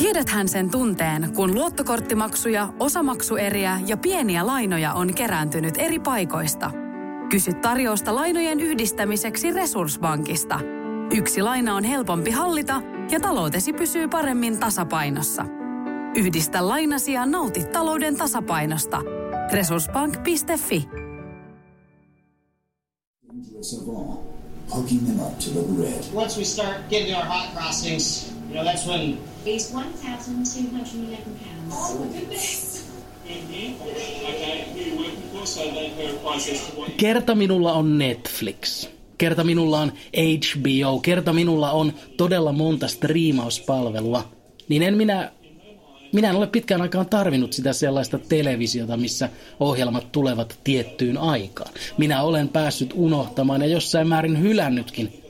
Tiedäthän sen tunteen, kun luottokorttimaksuja, osamaksueriä ja pieniä lainoja on kerääntynyt eri paikoista. Kysy tarjousta lainojen yhdistämiseksi Resurssbankista. Yksi laina on helpompi hallita ja taloutesi pysyy paremmin tasapainossa. Yhdistä lainasi ja nauti talouden tasapainosta. Resurssbank.fi them up to the grid. Once we start getting our hot crossings, you know, that's when is 1,211 pounds. Oh my goodness. Kerta minulla on Netflix. Kerta minulla on HBO. Kerta minulla on todella monta striimauspalvelua. Niin en minä minä en ole pitkään aikaan tarvinnut sitä sellaista televisiota, missä ohjelmat tulevat tiettyyn aikaan. Minä olen päässyt unohtamaan ja jossain määrin hylännytkin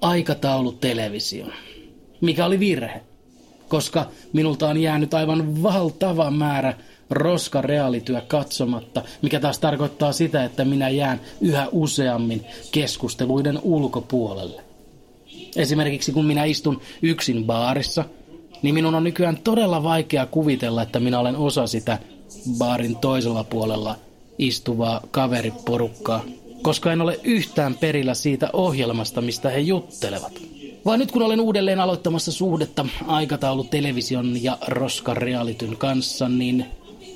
aikataulutelevision, mikä oli virhe, koska minulta on jäänyt aivan valtava määrä roska reaalityö katsomatta, mikä taas tarkoittaa sitä, että minä jään yhä useammin keskusteluiden ulkopuolelle. Esimerkiksi kun minä istun yksin baarissa – niin minun on nykyään todella vaikea kuvitella, että minä olen osa sitä baarin toisella puolella istuvaa kaveriporukkaa, koska en ole yhtään perillä siitä ohjelmasta, mistä he juttelevat. Vai nyt kun olen uudelleen aloittamassa suhdetta aikataulu television ja roska realityn kanssa, niin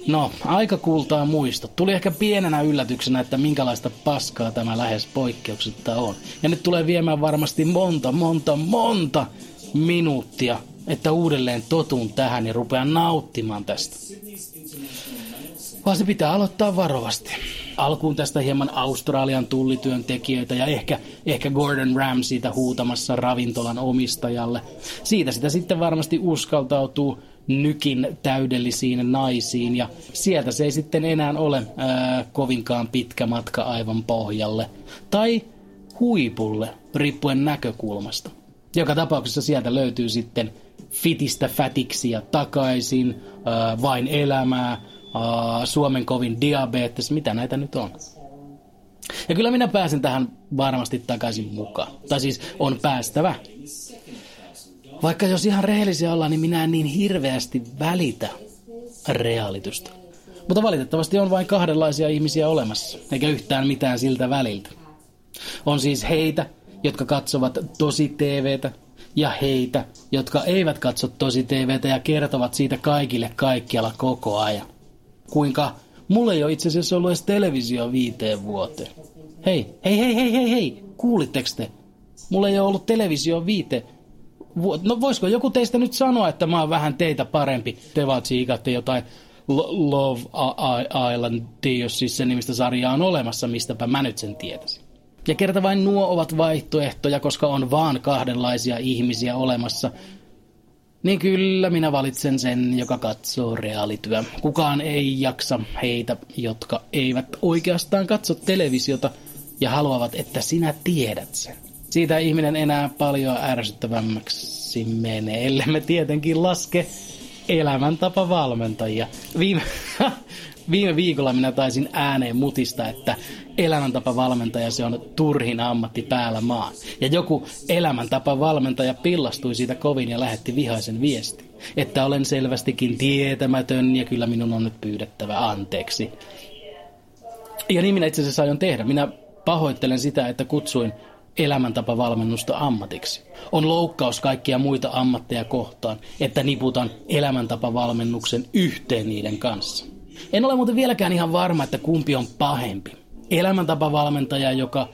no, aika kultaa muisto. Tuli ehkä pienenä yllätyksenä, että minkälaista paskaa tämä lähes poikkeuksetta on. Ja nyt tulee viemään varmasti monta, monta, monta minuuttia että uudelleen totun tähän ja rupean nauttimaan tästä. Vaan se pitää aloittaa varovasti. Alkuun tästä hieman Australian tullityöntekijöitä ja ehkä, ehkä Gordon Ramsayta huutamassa ravintolan omistajalle. Siitä sitä sitten varmasti uskaltautuu nykin täydellisiin naisiin ja sieltä se ei sitten enää ole ää, kovinkaan pitkä matka aivan pohjalle. Tai huipulle, riippuen näkökulmasta. Joka tapauksessa sieltä löytyy sitten fitistä fätiksiä takaisin, äh, vain elämää, äh, Suomen kovin diabetes, mitä näitä nyt on. Ja kyllä minä pääsen tähän varmasti takaisin mukaan. Tai siis on päästävä. Vaikka jos ihan rehellisiä ollaan, niin minä en niin hirveästi välitä reaalitystä. Mutta valitettavasti on vain kahdenlaisia ihmisiä olemassa, eikä yhtään mitään siltä väliltä. On siis heitä, jotka katsovat tosi TVtä, ja heitä, jotka eivät katso tosi TVtä ja kertovat siitä kaikille kaikkialla koko ajan. Kuinka mulla ei ole itse asiassa ollut edes televisio viiteen vuoteen. Hei, hei, hei, hei, hei, hei, kuulitteko te? Mulla ei ole ollut televisio viite. No voisiko joku teistä nyt sanoa, että mä oon vähän teitä parempi? Te vaan siikatte jotain Love Island, jos siis se nimistä sarjaa on olemassa, mistäpä mä nyt sen tietäisin. Ja kerta vain nuo ovat vaihtoehtoja, koska on vaan kahdenlaisia ihmisiä olemassa. Niin kyllä minä valitsen sen, joka katsoo reaalityö. Kukaan ei jaksa heitä, jotka eivät oikeastaan katso televisiota ja haluavat, että sinä tiedät sen. Siitä ihminen enää paljon ärsyttävämmäksi menee, ellei me tietenkin laske elämäntapavalmentajia. Viime, viime viikolla minä taisin ääneen mutista, että elämäntapavalmentaja se on turhin ammatti päällä maan. Ja joku elämäntapavalmentaja pillastui siitä kovin ja lähetti vihaisen viesti, että olen selvästikin tietämätön ja kyllä minun on nyt pyydettävä anteeksi. Ja niin minä itse asiassa aion tehdä. Minä pahoittelen sitä, että kutsuin elämäntapavalmennusta ammatiksi. On loukkaus kaikkia muita ammatteja kohtaan, että niputan elämäntapavalmennuksen yhteen niiden kanssa. En ole muuten vieläkään ihan varma, että kumpi on pahempi. Elämäntapavalmentaja, joka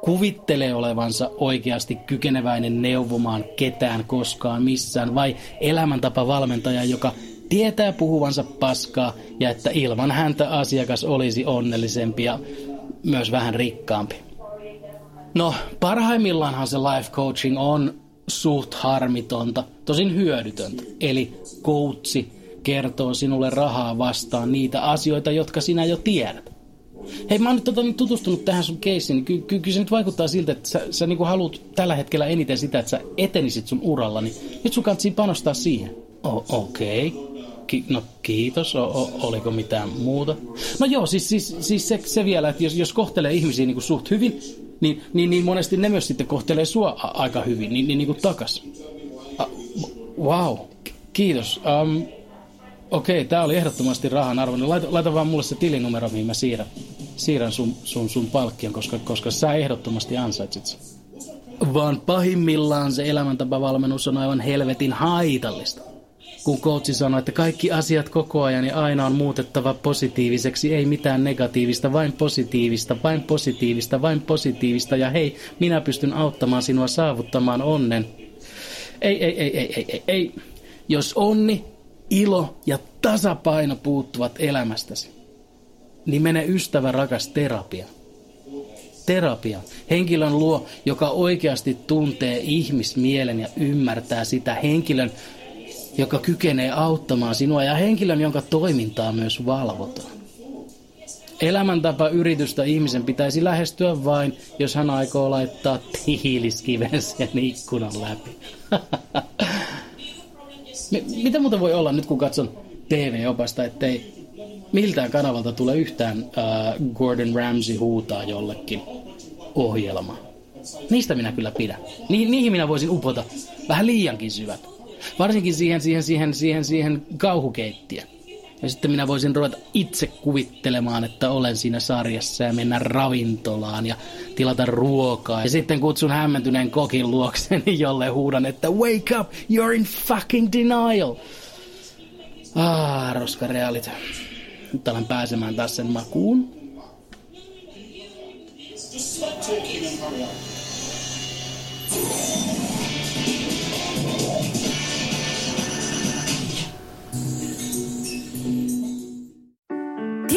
kuvittelee olevansa oikeasti kykeneväinen neuvomaan ketään koskaan missään, vai elämäntapavalmentaja, joka tietää puhuvansa paskaa ja että ilman häntä asiakas olisi onnellisempi ja myös vähän rikkaampi. No, parhaimmillaanhan se life coaching on suht harmitonta, tosin hyödytöntä. Eli coachi kertoo sinulle rahaa vastaan niitä asioita, jotka sinä jo tiedät. Hei, mä oon nyt tota, tutustunut tähän sun keissiin, niin ky- ky- kyllä se nyt vaikuttaa siltä, että sä, sä niin haluat tällä hetkellä eniten sitä, että sä etenisit sun uralla, niin nyt sun kannattaa panostaa siihen. Okei. Okay. Ki- no kiitos, o- o- oliko mitään muuta? No joo, siis, siis, siis se, se vielä, että jos, jos kohtelee ihmisiä niin kuin suht hyvin, niin, niin, niin monesti ne myös sitten kohtelee sua a- aika hyvin, niin, niin, niin kuin takas. Wow, kiitos. Um, Okei, tämä oli ehdottomasti rahan arvoinen. Laita, laita vaan mulle se tilinumero, mihin mä siirrän, siirrän sun, sun, sun palkkion, koska, koska sä ehdottomasti ansaitsit sen. Vaan pahimmillaan se elämäntapavalmennus on aivan helvetin haitallista. Kun coachi sanoi, että kaikki asiat koko ajan ja aina on muutettava positiiviseksi, ei mitään negatiivista, vain positiivista, vain positiivista, vain positiivista ja hei, minä pystyn auttamaan sinua saavuttamaan onnen. Ei, ei, ei, ei, ei, ei, ei. Jos onni, ilo ja tasapaino puuttuvat elämästäsi, niin mene ystävä rakas terapia. Terapia. Henkilön luo, joka oikeasti tuntee ihmismielen ja ymmärtää sitä. Henkilön, joka kykenee auttamaan sinua ja henkilön, jonka toimintaa myös valvotaan. Elämäntapa yritystä ihmisen pitäisi lähestyä vain, jos hän aikoo laittaa tiiliskiven sen ikkunan läpi. Mitä muuta voi olla nyt, kun katson TV-opasta, ettei miltään kanavalta tule yhtään uh, Gordon Ramsay huutaa jollekin ohjelma. Niistä minä kyllä pidän. Ni- niihin minä voisin upota vähän liiankin syvät. Varsinkin siihen, siihen, siihen, siihen, siihen kauhukeittiön. Ja sitten minä voisin ruveta itse kuvittelemaan, että olen siinä sarjassa ja mennä ravintolaan ja tilata ruokaa. Ja sitten kutsun hämmentyneen kokin luokseni, jolle huudan, että wake up, you're in fucking denial. Ah, roskarealit. Nyt alan pääsemään taas sen makuun.